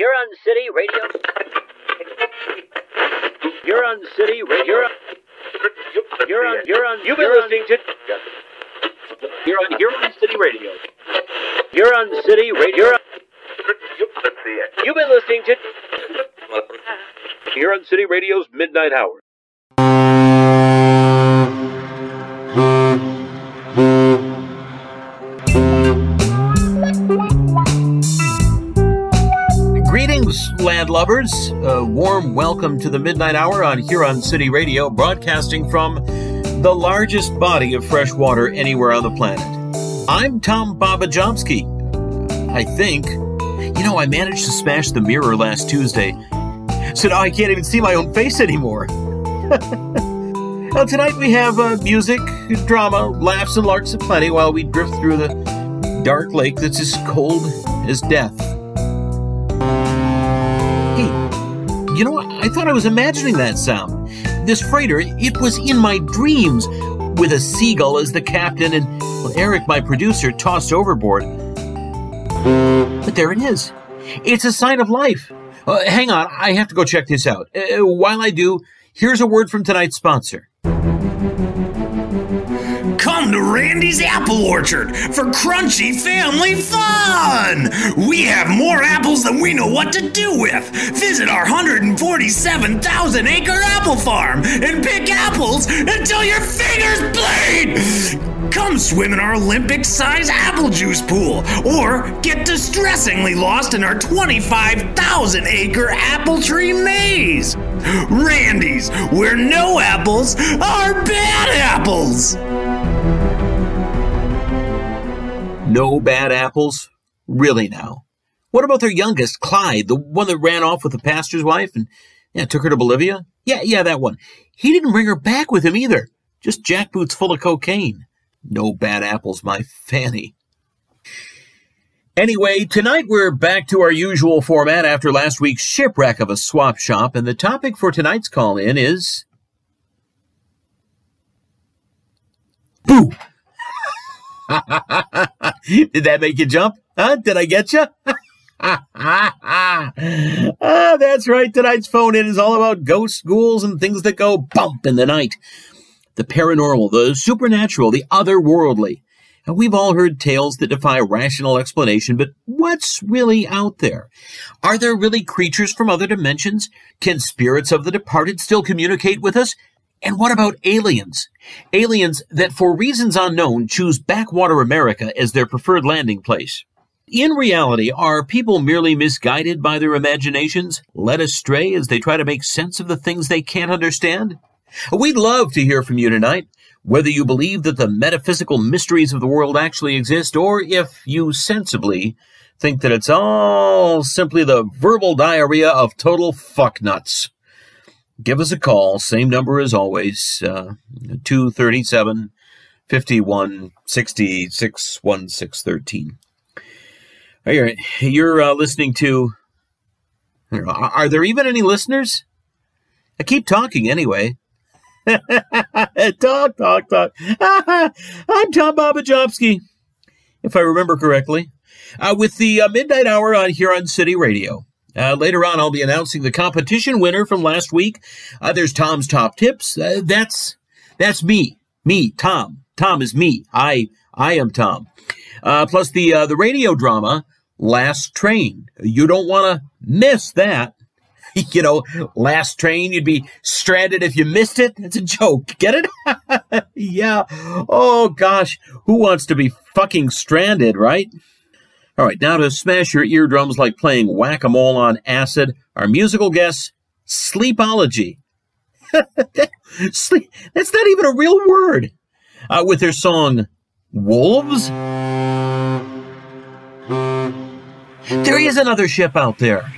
Huron City Radio. Huron City Radio. Huron, Huron, you've been listening to. Huron, Huron City Radio. Huron City Radio. You've been listening to. Huron City Radio's Midnight Hour. Greetings, landlubbers. A warm welcome to the Midnight Hour on Huron City Radio, broadcasting from the largest body of fresh water anywhere on the planet. I'm Tom Bobbajobski. I think. You know, I managed to smash the mirror last Tuesday, so now I can't even see my own face anymore. now, tonight we have uh, music, drama, laughs, and larks aplenty while we drift through the dark lake that's as cold as death. You know? I thought I was imagining that sound. This freighter, it was in my dreams, with a seagull as the captain and well, Eric, my producer, tossed overboard. But there it is. It's a sign of life. Uh, hang on, I have to go check this out. Uh, while I do, here's a word from tonight's sponsor. Come to Randy's Apple Orchard for crunchy family fun! We have more apples than we know what to do with. Visit our 147,000 acre apple farm and pick apples until your fingers bleed! Come swim in our Olympic size apple juice pool or get distressingly lost in our 25,000 acre apple tree maze. Randy's, where no apples are bad apples! No bad apples? Really now? What about their youngest, Clyde, the one that ran off with the pastor's wife and yeah, took her to Bolivia? Yeah, yeah, that one. He didn't bring her back with him either. Just jackboots full of cocaine. No bad apples, my Fanny. Anyway, tonight we're back to our usual format after last week's shipwreck of a swap shop, and the topic for tonight's call in is. Boo! Did that make you jump? Huh? Did I get you? ah, that's right. Tonight's phone in is all about ghosts, ghouls, and things that go bump in the night. The paranormal, the supernatural, the otherworldly. And we've all heard tales that defy rational explanation, but what's really out there? Are there really creatures from other dimensions? Can spirits of the departed still communicate with us? And what about aliens? Aliens that, for reasons unknown, choose backwater America as their preferred landing place. In reality, are people merely misguided by their imaginations, led astray as they try to make sense of the things they can't understand? We'd love to hear from you tonight, whether you believe that the metaphysical mysteries of the world actually exist, or if you sensibly think that it's all simply the verbal diarrhea of total fucknuts give us a call. Same number as always uh, 237 51 66 1613. You're uh, listening to. Are there even any listeners? I keep talking anyway. talk, talk, talk. I'm Tom Bobbajobski, if I remember correctly, uh, with the uh, Midnight Hour on Huron City Radio. Uh, later on, I'll be announcing the competition winner from last week. Uh, there's Tom's top tips. Uh, that's that's me, me, Tom. Tom is me. I I am Tom. Uh, plus the uh, the radio drama Last Train. You don't want to miss that. you know, Last Train. You'd be stranded if you missed it. It's a joke. Get it? yeah. Oh gosh, who wants to be fucking stranded, right? All right, now to smash your eardrums like playing whack a mole on acid, our musical guest, Sleepology. Sleep, that's not even a real word. Uh, with their song, Wolves. There is another ship out there.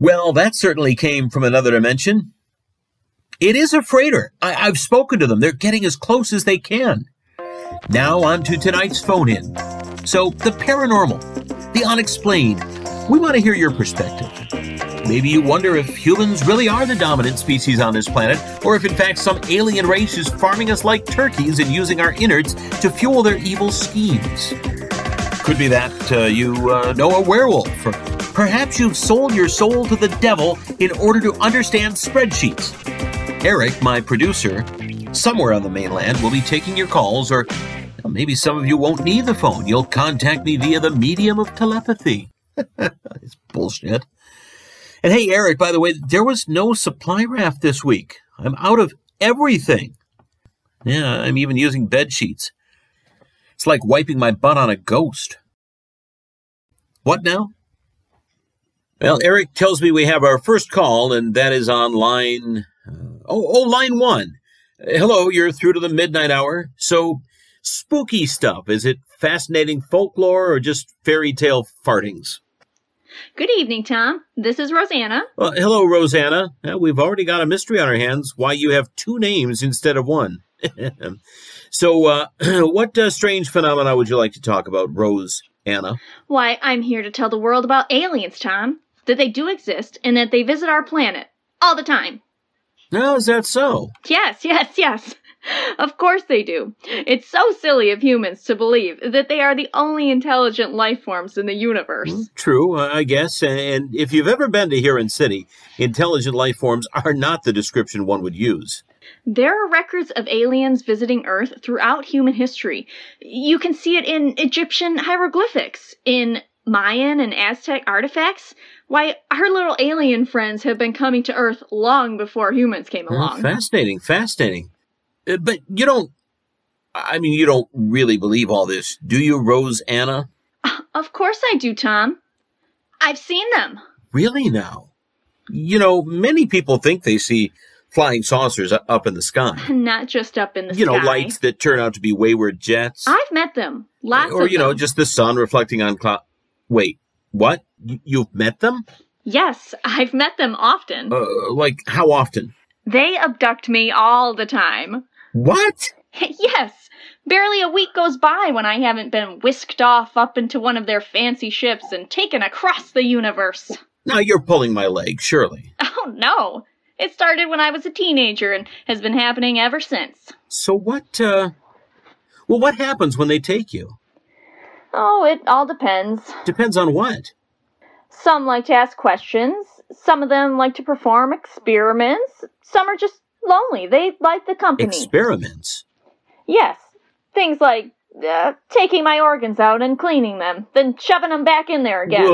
Well, that certainly came from another dimension. It is a freighter. I- I've spoken to them. They're getting as close as they can. Now, on to tonight's phone in. So, the paranormal, the unexplained. We want to hear your perspective. Maybe you wonder if humans really are the dominant species on this planet, or if in fact some alien race is farming us like turkeys and using our innards to fuel their evil schemes. Could be that uh, you uh, know a werewolf, or perhaps you've sold your soul to the devil in order to understand spreadsheets. Eric, my producer, somewhere on the mainland, will be taking your calls, or maybe some of you won't need the phone. You'll contact me via the medium of telepathy. it's bullshit. And hey, Eric, by the way, there was no supply raft this week. I'm out of everything. Yeah, I'm even using bed sheets. It's like wiping my butt on a ghost. What now? Well, Eric tells me we have our first call, and that is on line. Uh, oh, oh, line one. Uh, hello, you're through to the midnight hour. So, spooky stuff. Is it fascinating folklore or just fairy tale fartings? Good evening, Tom. This is Rosanna. Well, hello, Rosanna. Uh, we've already got a mystery on our hands. Why you have two names instead of one? so, uh, what uh, strange phenomena would you like to talk about, Rose Anna? Why, I'm here to tell the world about aliens, Tom. That they do exist and that they visit our planet all the time. Now, is that so? Yes, yes, yes. Of course they do. It's so silly of humans to believe that they are the only intelligent life forms in the universe. True, uh, I guess. And if you've ever been to Huron City, intelligent life forms are not the description one would use. There are records of aliens visiting Earth throughout human history. You can see it in Egyptian hieroglyphics, in Mayan and Aztec artifacts. Why, our little alien friends have been coming to Earth long before humans came Oh, along. fascinating, fascinating. Uh, but you don't, I mean, you don't really believe all this, do you, Rose Anna? Of course I do, Tom. I've seen them. Really now? You know, many people think they see flying saucers up in the sky. Not just up in the sky. You know, lights that turn out to be wayward jets. I've met them. Lots or, you know, just the sun reflecting on cloud. Wait, what? You've met them? Yes, I've met them often. Uh, like, how often? They abduct me all the time. What? yes, barely a week goes by when I haven't been whisked off up into one of their fancy ships and taken across the universe. Now you're pulling my leg, surely. Oh no! It started when I was a teenager and has been happening ever since. So what, uh. Well, what happens when they take you? Oh, it all depends. Depends on what. Some like to ask questions, some of them like to perform experiments, some are just lonely. They like the company. Experiments. yes, things like uh, taking my organs out and cleaning them, then shoving them back in there again.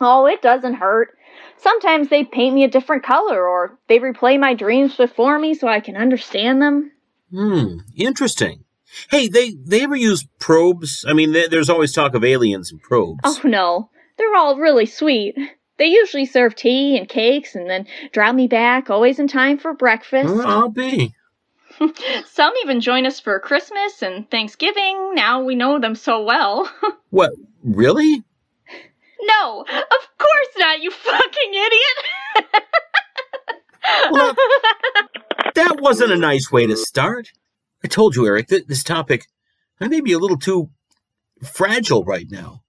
Oh, it doesn't hurt. Sometimes they paint me a different color or they replay my dreams before me so I can understand them. Hmm, interesting. Hey, they they ever use probes? I mean, there- there's always talk of aliens and probes. Oh no, they're all really sweet. They usually serve tea and cakes and then drive me back, always in time for breakfast. Well, I'll be. Some even join us for Christmas and Thanksgiving. Now we know them so well. What? Really? no, of course not, you fucking idiot! Well, that wasn't a nice way to start. I told you, Eric, that this topic I may be a little too fragile right now.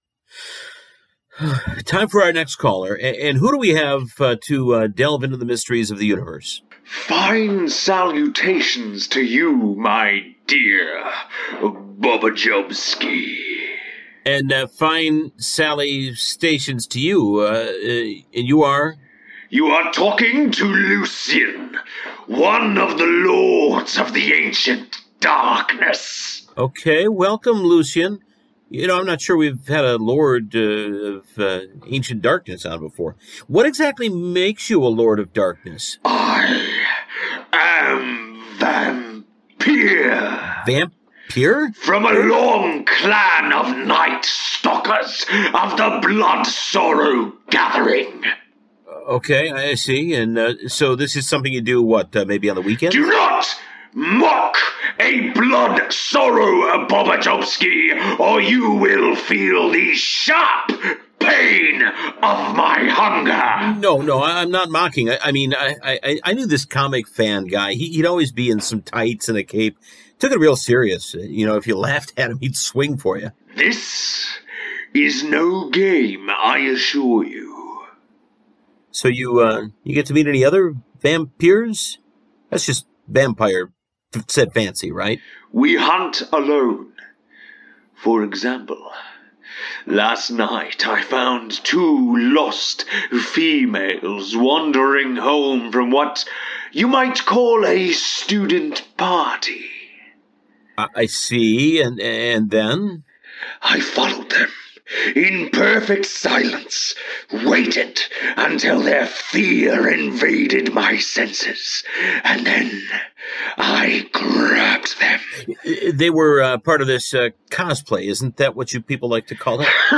Time for our next caller. And who do we have uh, to uh, delve into the mysteries of the universe? Fine salutations to you, my dear Bobbajobski. And uh, fine salutations to you. Uh, uh, and you are? You are talking to Lucian, one of the lords of the ancient darkness. Okay, welcome, Lucian. You know, I'm not sure we've had a Lord uh, of uh, Ancient Darkness on before. What exactly makes you a Lord of Darkness? I am Vampire. Vampire? From a long clan of night stalkers of the Blood Sorrow Gathering. Okay, I see. And uh, so this is something you do, what, uh, maybe on the weekend? Do not mock a blood sorrow, Bobachowski, or you will feel the sharp pain of my hunger. No, no, I- I'm not mocking. I, I mean, I, I, I knew this comic fan guy. He, he'd always be in some tights and a cape. Took it real serious. You know, if you laughed at him, he'd swing for you. This is no game, I assure you. So you, uh, you get to meet any other vampires? That's just vampire said fancy, right? We hunt alone. For example, last night I found two lost females wandering home from what you might call a student party. I, see. And, and then? I followed them in perfect silence, waited until their fear invaded my senses, and then I grabbed them. They were uh, part of this uh, cosplay. Isn't that what you people like to call it?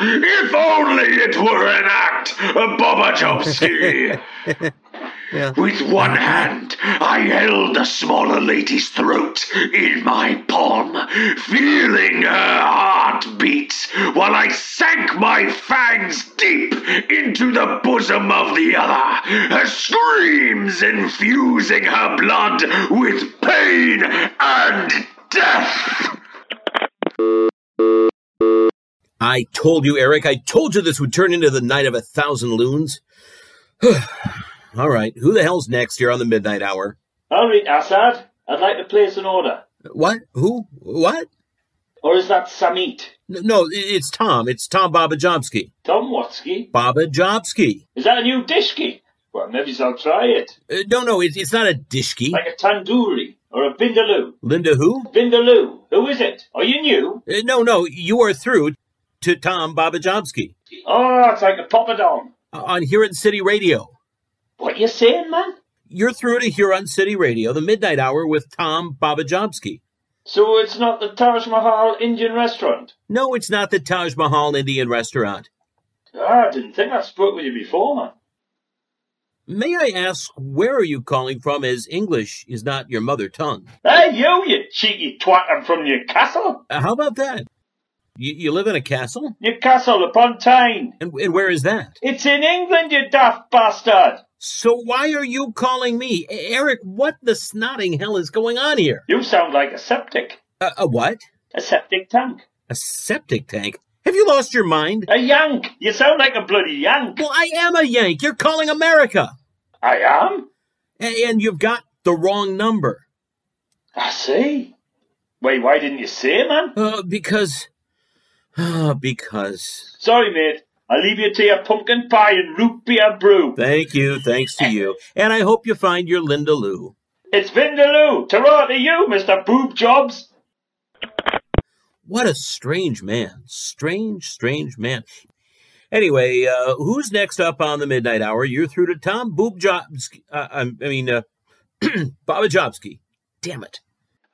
if only it were an act, Bobachowski. Yeah. With one hand, I held the smaller lady's throat in my palm, feeling her heart beat, while I sank my fangs deep into the bosom of the other, her screams infusing her blood with pain and death. I told you, Eric. I told you this would turn into the night of a thousand loons. All right, who the hell's next here on the midnight hour? All right, Assad. I'd like to place an order. What? Who? What? Or is that Samit? No, it's Tom. It's Tom Bobbajobski. Tom Watsky? Bobbajobski. Is that a new dishki? Well, maybe I'll try it. Uh, no, no, it's, it's not a dishki. Like a tandoori or a vindaloo. Linda who? Vindaloo. Who is it? Are you new? Uh, no, no, you are through to Tom Bobbajobski Oh, it's like a poppadom. uh, on Huron City Radio. What you saying, man? You're through to Huron City Radio, the midnight hour with Tom Bobbajobski. So it's not the Taj Mahal Indian restaurant? No, it's not the Taj Mahal Indian restaurant. Ah, I didn't think I spoke with you before, man. May I ask, where are you calling from as English is not your mother tongue? Hey, you, you cheeky twat, I'm from Newcastle. Uh, how about that? You, you live in a castle? Newcastle upon Tyne. And, and where is that? It's in England, you daft bastard. So why are you calling me? Eric, what the snotting hell is going on here? You sound like a septic. Uh, a what? A septic tank. A septic tank? Have you lost your mind? A yank. You sound like a bloody yank. Well, I am a Yank. You're calling America. I am? And you've got the wrong number. I see. Wait, why didn't you say, man? Uh, because. Uh, because. Sorry, mate. I leave you to your pumpkin pie and root beer brew. Thank you, thanks to you. And I hope you find your Linda Lou. It's Vindaloo. Ta-ra to you, Mr. Boob Jobs. What a strange man. Strange, strange man. Anyway, uh, who's next up on the midnight hour? You're through to Tom Boobjobski. Uh, I I mean, uh, Bobbajobski. Damn it.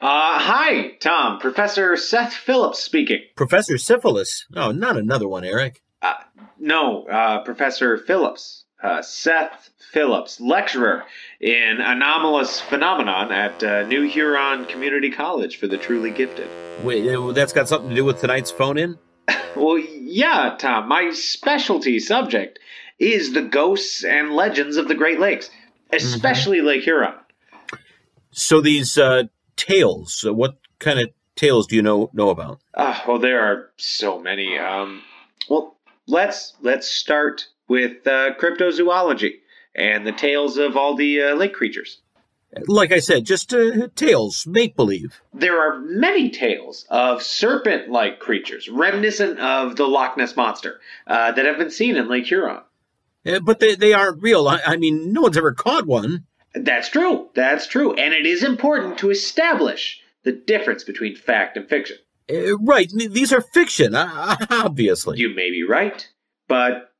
Uh, hi, Tom. Professor Seth Phillips speaking. Professor Syphilis. Oh, not another one, Eric. Uh, no, uh, Professor Phillips. Uh, Seth Phillips, lecturer in anomalous phenomenon at uh, New Huron Community College for the truly gifted. Wait, uh, that's got something to do with tonight's phone in? Well, yeah, Tom. My specialty subject is the ghosts and legends of the Great Lakes, especially Lake Huron. So these uh, tales, uh, what kind of tales do you know know about? Ah, well, there are so many. Um, well, let's let's start with uh, cryptozoology and the tales of all the uh, lake creatures. Like I said, just uh, tales, make believe. There are many tales of serpent-like creatures, reminiscent of the Loch Ness monster, uh, that have been seen in Lake Huron. Uh, but they, they aren't real. I, I mean, no one's ever caught one. That's true. That's true, and it is important to establish the difference between fact and fiction. Uh, right. These are fiction, obviously. You may be right, but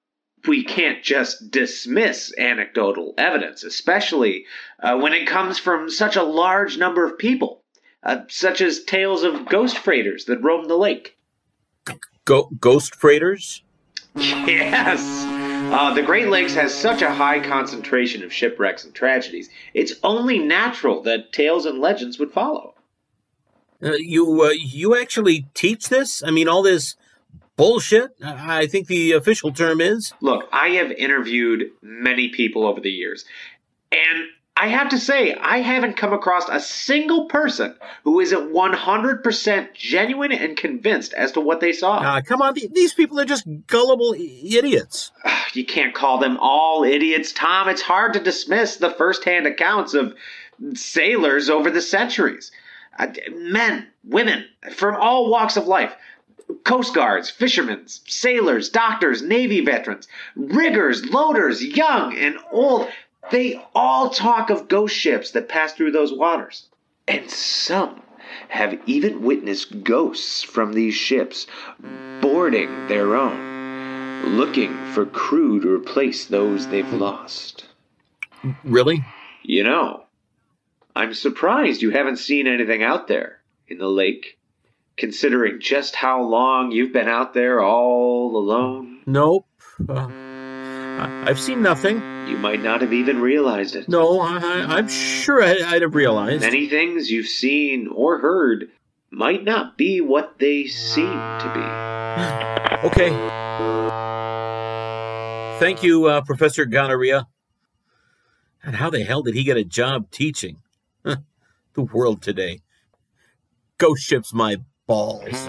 we can't just dismiss anecdotal evidence, especially uh, when it comes from such a large number of people, uh, such as tales of ghost freighters that roam the lake. Go- ghost freighters? Yes! Uh, the Great Lakes has such a high concentration of shipwrecks and tragedies, it's only natural that tales and legends would follow. Uh, you uh, you actually teach this? I mean, all this bullshit. I I think the official term is. Look, I have interviewed many people over the years, and I have to say, I haven't come across a single person who isn't 100% genuine and convinced as to what they saw. Uh, come on, these people are just gullible idiots. you can't call them all idiots, Tom. It's hard to dismiss the first-hand accounts of sailors over the centuries. Men, women, from all walks of life. Coast guards, fishermen, sailors, doctors, Navy veterans, riggers, loaders, young and old. They all talk of ghost ships that pass through those waters. And some have even witnessed ghosts from these ships boarding their own, looking for crew to replace those they've lost. Really? You know, I'm surprised you haven't seen anything out there in the lake, considering just how long you've been out there all alone. Nope. Uh, I've seen nothing. You might not have even realized it. No, I, I- I'm sure I, I'd have realized. Many things you've seen or heard might not be what they seem to be. Okay. Thank you, uh, Professor Gonorrhea. And how the hell did he get a job teaching? Huh, the world today. Ghost ships my balls.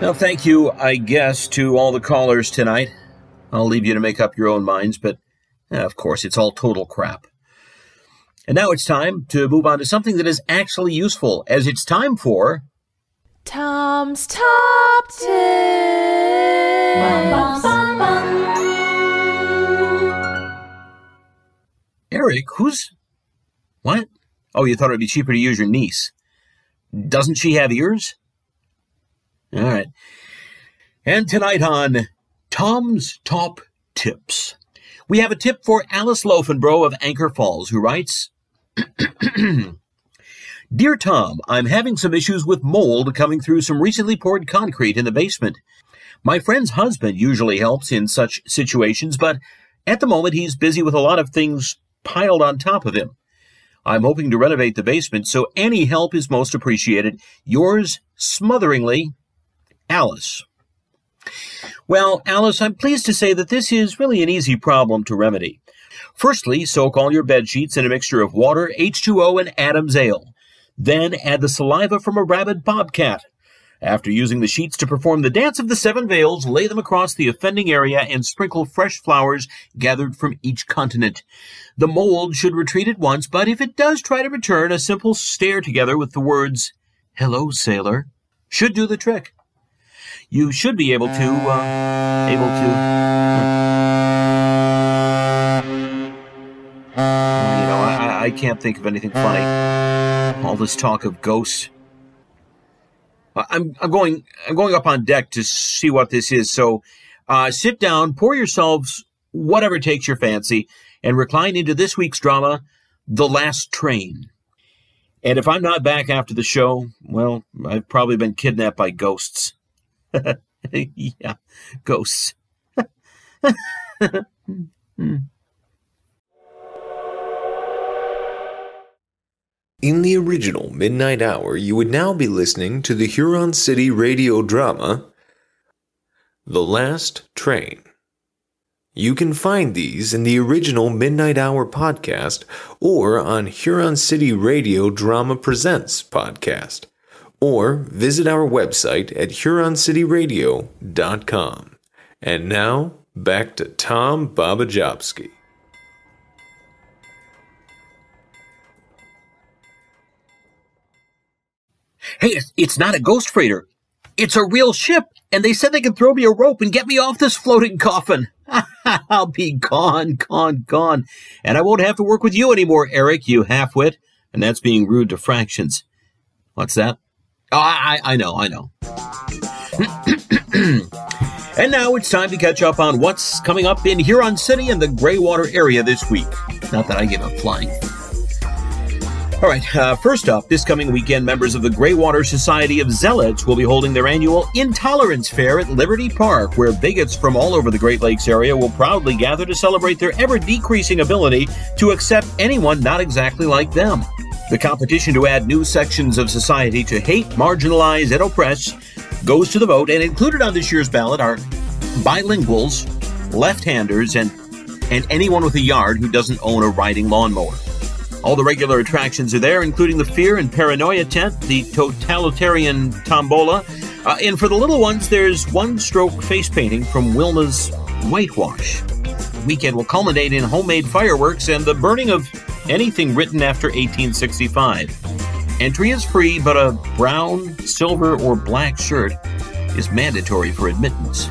Well, thank you, I guess, to all the callers tonight. I'll leave you to make up your own minds, but uh, of course, it's all total crap. And now it's time to move on to something that is actually useful, as it's time for. Tom's Top Tips. Eric, who's. What? Oh, you thought it would be cheaper to use your niece. Doesn't she have ears? All right. And tonight on Tom's Top Tips, we have a tip for Alice Loafenbro of Anchor Falls, who writes Dear Tom, I'm having some issues with mold coming through some recently poured concrete in the basement. My friend's husband usually helps in such situations, but at the moment he's busy with a lot of things piled on top of him. I'm hoping to renovate the basement, so any help is most appreciated. Yours smotheringly, Alice. Well, Alice, I'm pleased to say that this is really an easy problem to remedy. Firstly, soak all your bed sheets in a mixture of water, H2O, and Adam's ale. Then add the saliva from a rabid bobcat. After using the sheets to perform the dance of the seven veils, lay them across the offending area and sprinkle fresh flowers gathered from each continent. The mold should retreat at once, but if it does try to return, a simple stare together with the words, Hello, sailor, should do the trick. You should be able to, uh, able to. You know, I, I- can't think of anything funny. All this talk of ghosts. Uh, I'm I'm going I'm going up on deck to see what this is. So, uh, sit down, pour yourselves whatever takes your fancy, and recline into this week's drama, The Last Train. And if I'm not back after the show, well, I've probably been kidnapped by ghosts. yeah, ghosts. In the original Midnight Hour, you would now be listening to the Huron City radio drama, The Last Train. You can find these in the original Midnight Hour podcast or on Huron City Radio Drama Presents podcast, or visit our website at huroncityradio.com. And now, back to Tom Bobbajobski. Hey, it's, not a ghost freighter. It's a real ship, and they said they could throw me a rope and get me off this floating coffin. I'll be gone, gone, gone. And I won't have to work with you anymore, Eric, you halfwit. And that's being rude to fractions. What's that? Oh, I, I know, I know. and now it's time to catch up on what's coming up in Huron City and the Greywater area this week. Not that I give a flying. All right, uh, first up, this coming weekend, members of the Greywater Society of Zealots will be holding their annual Intolerance Fair at Liberty Park, where bigots from all over the Great Lakes area will proudly gather to celebrate their ever decreasing ability to accept anyone not exactly like them. The competition to add new sections of society to hate, marginalize, and oppress goes to the vote, and included on this year's ballot are bilinguals, left-handers, and and anyone with a yard who doesn't own a riding lawnmower. All the regular attractions are there, including the Fear and Paranoia tent, the Totalitarian Tombola, uh, and for the little ones, there's one stroke face painting from Wilma's Whitewash. The weekend will culminate in homemade fireworks and the burning of anything written after 1865. Entry is free, but a brown, silver, or black shirt is mandatory for admittance.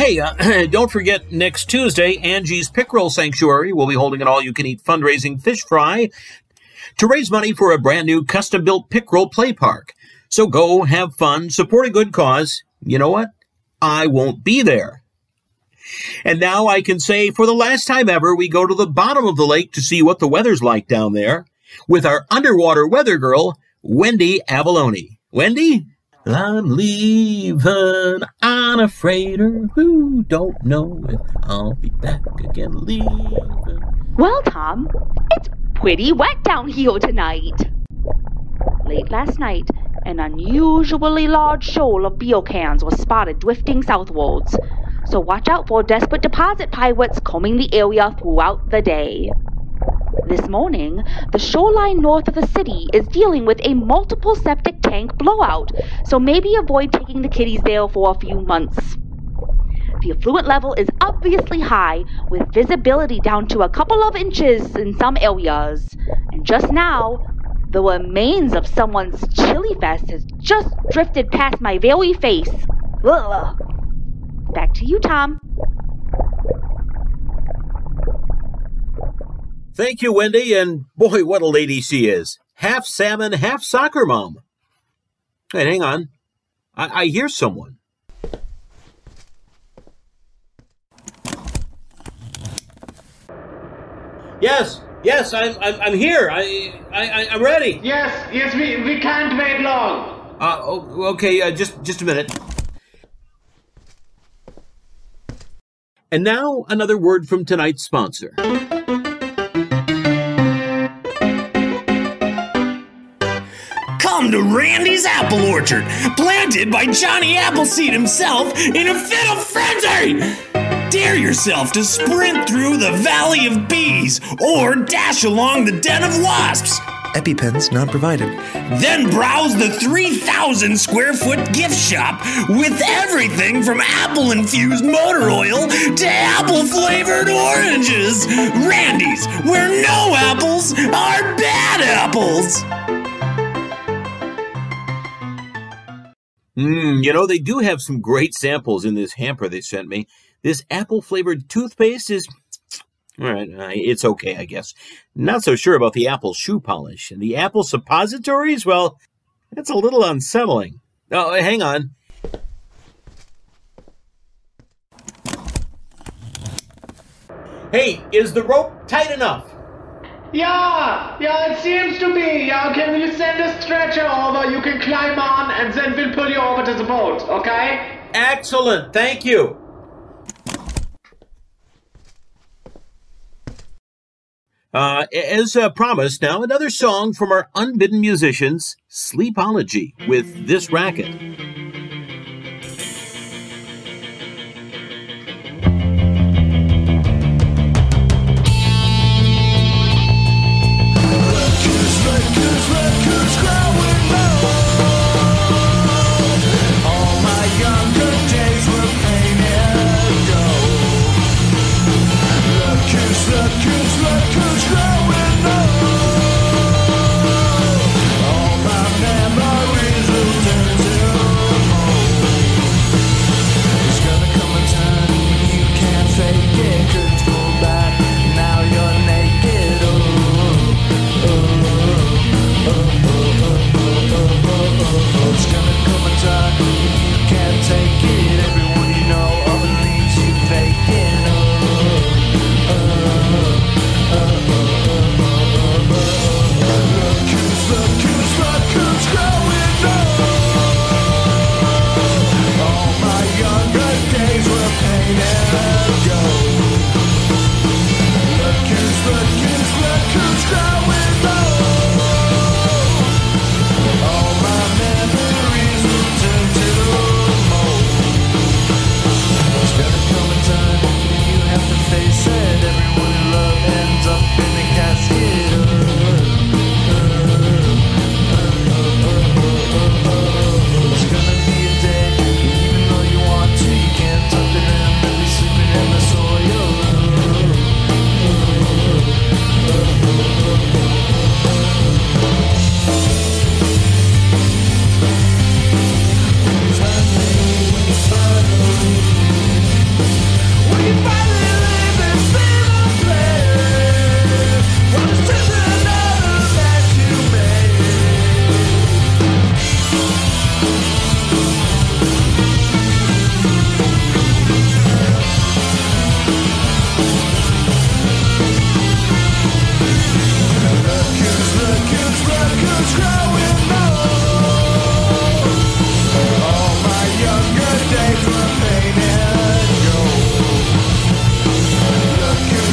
Hey, uh, don't forget next Tuesday, Angie's Pickerel Sanctuary will be holding an all you can eat fundraising fish fry to raise money for a brand new custom built pickerel play park. So go have fun, support a good cause. You know what? I won't be there. And now I can say for the last time ever, we go to the bottom of the lake to see what the weather's like down there with our underwater weather girl, Wendy Abalone. Wendy? I'm leaving on a freighter who don't know if I'll be back again leaving. Well, Tom, it's pretty wet down here tonight. Late last night, an unusually large shoal of beer cans was spotted drifting southwards, so watch out for desperate deposit pirates combing the area throughout the day. This morning, the shoreline north of the city is dealing with a multiple septic tank blowout, so maybe avoid taking the kiddies there for a few months. The affluent level is obviously high, with visibility down to a couple of inches in some areas. And just now, the remains of someone's chili fest has just drifted past my very face. Ugh. Back to you, Tom. Thank you, Wendy, and boy, what a lady she is. Half salmon, half soccer mom. Hey, hang on. I, I hear someone. Yes, yes, I'm, I'm, I'm here. I, I, I'm ready. Yes, yes, we, we can't wait long. Uh, oh, okay, uh, just, just a minute. And now another word from tonight's sponsor. Come to Randy's Apple Orchard, planted by Johnny Appleseed himself in a fit of frenzy! Dare yourself to sprint through the Valley of Bees or dash along the Den of Wasps. EpiPens not provided. Then browse the 3,000 square foot gift shop with everything from apple infused motor oil to apple flavored oranges. Randy's, where no apples are bad apples. Mm, you know, they do have some great samples in this hamper they sent me. This apple flavored toothpaste is. All right, uh, it's okay, I guess. Not so sure about the apple shoe polish. And the apple suppositories, well, that's a little unsettling. Oh, hang on. Hey, is the rope tight enough? Yeah, yeah, it seems to be. Yeah, can you send a stretcher over? You can climb on and then we'll pull you over to the boat, okay? Excellent, thank you. Uh, as uh, promised, now another song from our unbidden musicians, Sleepology, with this racket.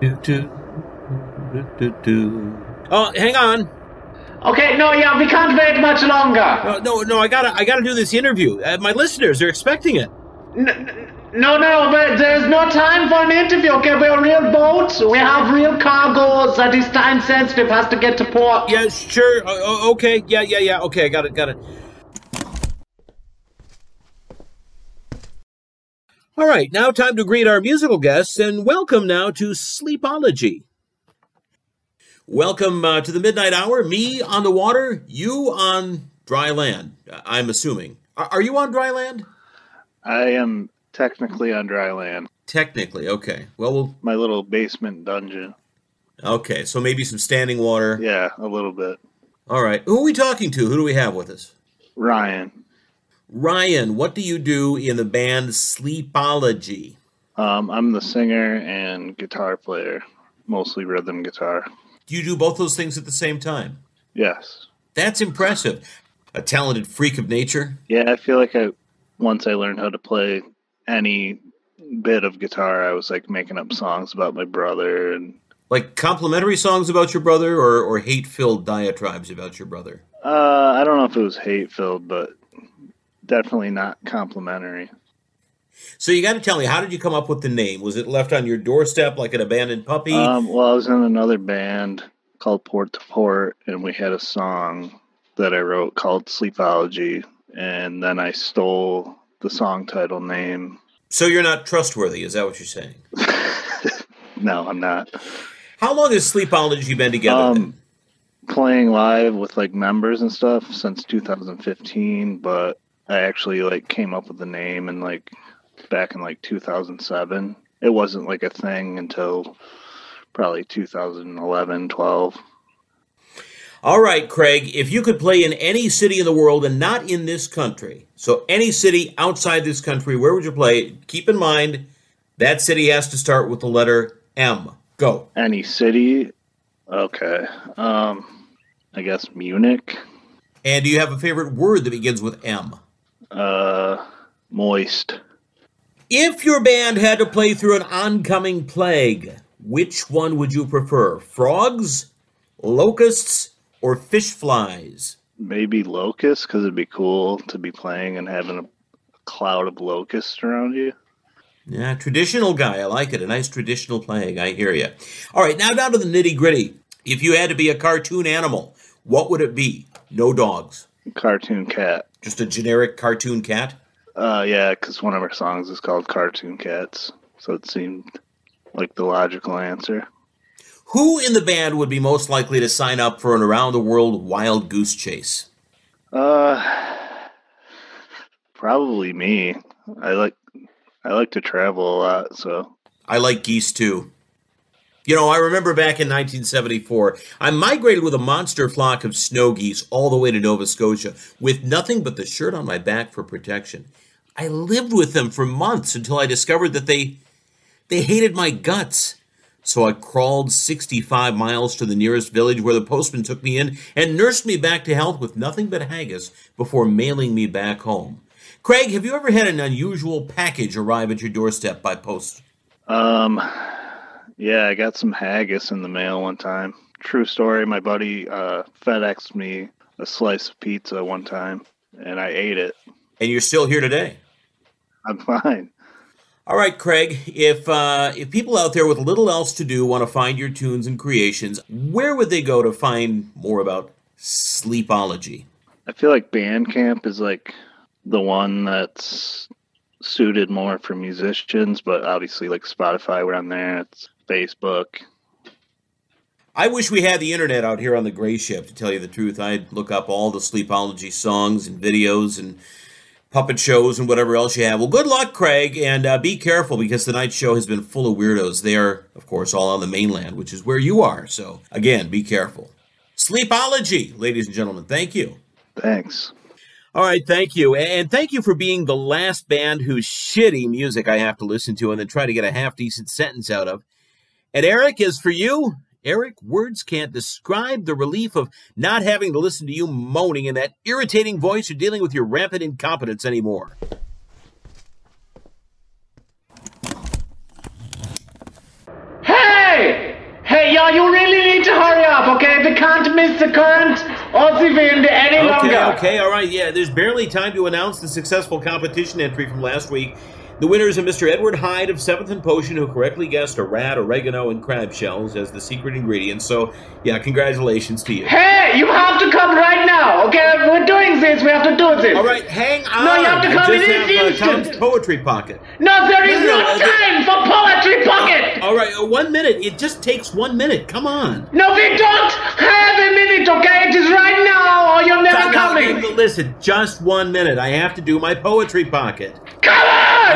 do do do do. Oh, hang on. Okay, no, yeah, we can't wait much longer. No, no, no I gotta, I gotta do this interview. Uh, my listeners are expecting it. No, no, no, but there's no time for an interview, okay? We're real boat. We have real cargoes that is time sensitive, has to get to port. Yeah, sure. Uh, okay. Yeah, yeah, yeah. Okay, I got it, got it. All right, now time to greet our musical guests and welcome now to Sleepology. Welcome uh, to the midnight hour. Me on the water, you on dry land. I'm assuming. Are, are you on dry land? I am technically on dry land. Technically, okay. Well, we'll my little basement dungeon. Okay, so maybe some standing water. Yeah, a little bit. All right. Who are we talking to? Who do we have with us? Ryan. Ryan, what do you do in the band Sleepology? Um, I'm the singer and guitar player, mostly rhythm guitar. Do you do both those things at the same time? Yes. That's impressive. A talented freak of nature. Yeah, I feel like I once I learned how to play any bit of guitar, I was like making up songs about my brother and like complimentary songs about your brother or, or hate filled diatribes about your brother. Uh, I don't know if it was hate filled, but definitely not complimentary. So you got to tell me, how did you come up with the name? Was it left on your doorstep like an abandoned puppy? Um, well, I was in another band called Port to Port, and we had a song that I wrote called Sleepology, and then I stole the song title name. So you're not trustworthy, is that what you're saying? no, I'm not. How long has Sleepology been together? Um, playing live with like members and stuff since 2015, but I actually like came up with the name and like back in like 2007. It wasn't like a thing until probably 2011, 12. All right, Craig, if you could play in any city in the world and not in this country, so any city outside this country, where would you play? Keep in mind that city has to start with the letter M. Go. Any city? Okay. Um I guess Munich. And do you have a favorite word that begins with M? Uh moist. If your band had to play through an oncoming plague, which one would you prefer? Frogs, locusts, or fish flies? Maybe locusts, because it'd be cool to be playing and having a cloud of locusts around you. Yeah, traditional guy. I like it. A nice traditional plague. I hear you. All right, now down to the nitty gritty. If you had to be a cartoon animal, what would it be? No dogs. Cartoon cat. Just a generic cartoon cat? Uh, yeah, because one of our songs is called Cartoon Cats, so it seemed like the logical answer. Who in the band would be most likely to sign up for an around the world wild goose chase? Uh, probably me. I like I like to travel a lot, so I like geese too. You know, I remember back in 1974, I migrated with a monster flock of snow geese all the way to Nova Scotia with nothing but the shirt on my back for protection. I lived with them for months until I discovered that they they hated my guts. So I crawled 65 miles to the nearest village where the postman took me in and nursed me back to health with nothing but haggis before mailing me back home. Craig, have you ever had an unusual package arrive at your doorstep by post? Um, yeah, I got some haggis in the mail one time. True story. My buddy uh, FedExed me a slice of pizza one time, and I ate it. And you're still here today. I'm fine. All right, Craig. If uh, if people out there with little else to do want to find your tunes and creations, where would they go to find more about Sleepology? I feel like Bandcamp is like the one that's suited more for musicians, but obviously like Spotify, we're on there. It's Facebook. I wish we had the internet out here on the gray ship. To tell you the truth, I'd look up all the Sleepology songs and videos and puppet shows and whatever else you have. Well, good luck, Craig, and uh, be careful because tonight's show has been full of weirdos. They are, of course, all on the mainland, which is where you are. So, again, be careful. Sleepology, ladies and gentlemen. Thank you. Thanks. All right, thank you. And thank you for being the last band whose shitty music I have to listen to and then try to get a half decent sentence out of. And Eric, is for you, Eric, words can't describe the relief of not having to listen to you moaning in that irritating voice or dealing with your rampant incompetence anymore. Hey! Hey, y'all, you really need to hurry up, okay? We can't miss the current Aussie wind any okay, longer. Okay, okay, all right, yeah. There's barely time to announce the successful competition entry from last week the winners are Mr. Edward Hyde of Seventh and Potion, who correctly guessed a rat, oregano, and crab shells as the secret ingredients. So, yeah, congratulations to you. Hey, you have to come right now, okay? We're doing this. We have to do this. All right, hang on. No, you have to I come in this have, uh. Tom's poetry pocket. No, there is No, no, no, time for poetry pocket. All right, uh, one minute. It just takes one minute. Come on. No, we don't have a minute, okay? It is right now, or you're never now, coming. Listen, just one minute. I have to do my poetry pocket.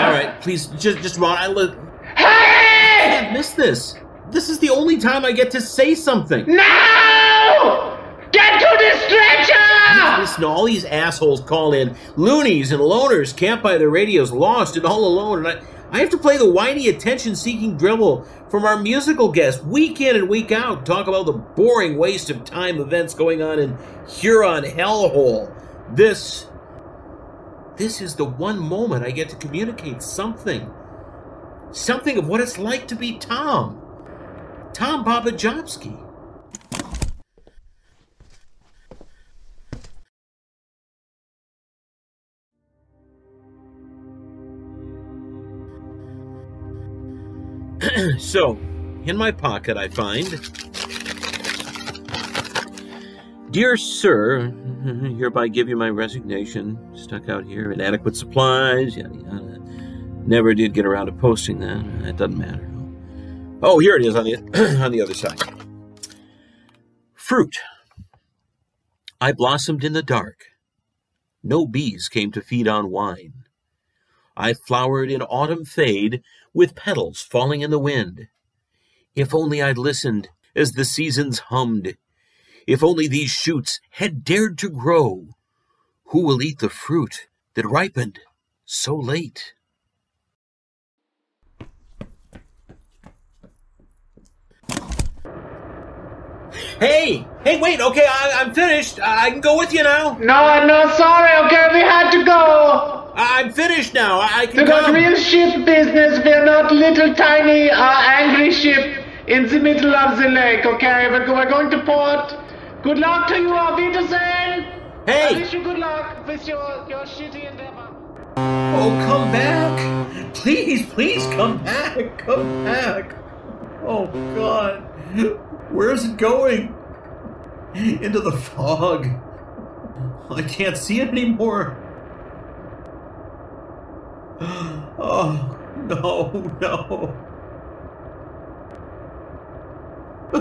All right, please, just, just Ron. I look. Hey! I can't miss this. This is the only time I get to say something. No! Get to the stretcher! Listen, all these assholes call in loonies and loners, camped by their radios, lost and all alone, and I, I have to play the whiny, attention-seeking dribble from our musical guests week in and week out. Talk about the boring waste of time events going on in Huron hellhole. This, this is the one moment I get to communicate something, something of what it's like to be Tom, Tom Bobbajobski. so, in my pocket, I find Dear Sir, hereby give you my resignation. Stuck out here, inadequate supplies, yada yada. Never did get around to posting that. That doesn't matter. Oh, here it is on the on the other side. Fruit. I blossomed in the dark. No bees came to feed on wine. I flowered in autumn fade with petals falling in the wind. If only I'd listened as the seasons hummed. If only these shoots had dared to grow. Who will eat the fruit that ripened so late? Hey, hey, wait, okay, I, I'm finished. I, I can go with you now. No, no, sorry, okay? We had to go. I'm finished now. I, I can Because come. real ship business, we're not little tiny uh, angry ship in the middle of the lake, okay? We're, we're going to port. Good luck to you, Wiedersehen. Hey! I wish you good luck with your, your shitty endeavor. Oh, come back. Please, please come back. Come back. Oh, God. Where is it going? Into the fog. I can't see it anymore. Oh, no, no. You've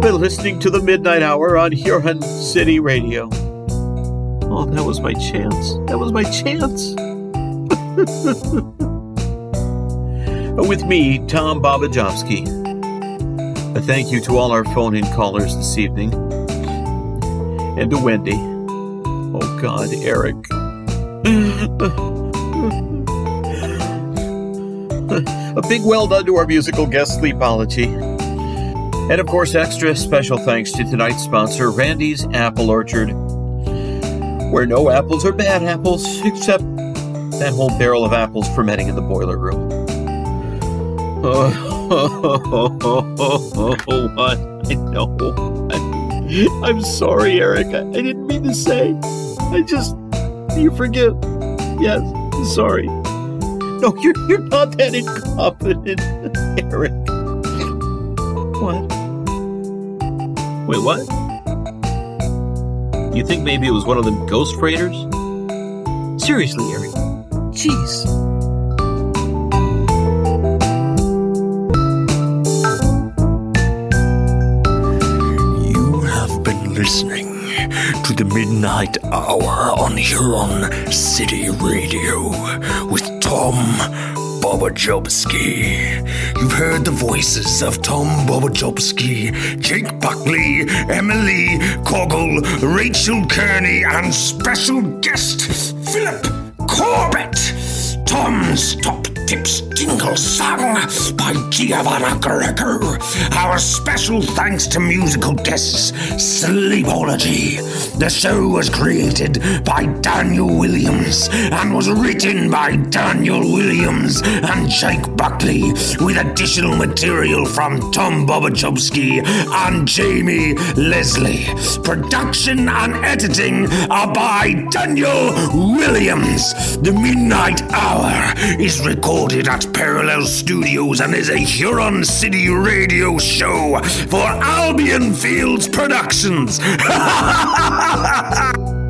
been listening to the Midnite Hour on Huron City Radio. Oh, that was my chance. That was my chance. With me, Tom Bobbajobski. A thank you to all our phone in callers this evening. And to Wendy. Oh, God, Eric. A big well done to our musical guest, Sleepology. And of course, extra special thanks to tonight's sponsor, Randy's Apple Orchard, where no apples are bad apples, except that whole barrel of apples fermenting in the boiler room. Oh, what? I know. I, I'm sorry, Eric. I, I didn't mean to say. I just. You forgive. Yes, sorry. No, you're, you're not that incompetent, Eric. What? Wait, what? You think maybe it was one of them ghost freighters? Seriously, Eric. Jeez. Midnite Hour on Huron City Radio with Tom Bobbajobski. You've heard the voices of Tom Bobbajobski, Jake Buckley, Emily Coggle, Rachel Kearney, and special guest Philip Corbett. Tom's Top Tips Jingle Song by Giovanna Greco. Our special thanks to musical guests Sleepology. The show was created by Daniel Williams and was written by Daniel Williams and Jake Buckley with additional material from Tom Bobbajobski and Jamie Leslie. Production and editing are by Daniel Williams. The Midnite Hour is recorded at Parallel Studios and is a Huron City radio show for Albion Fields Productions.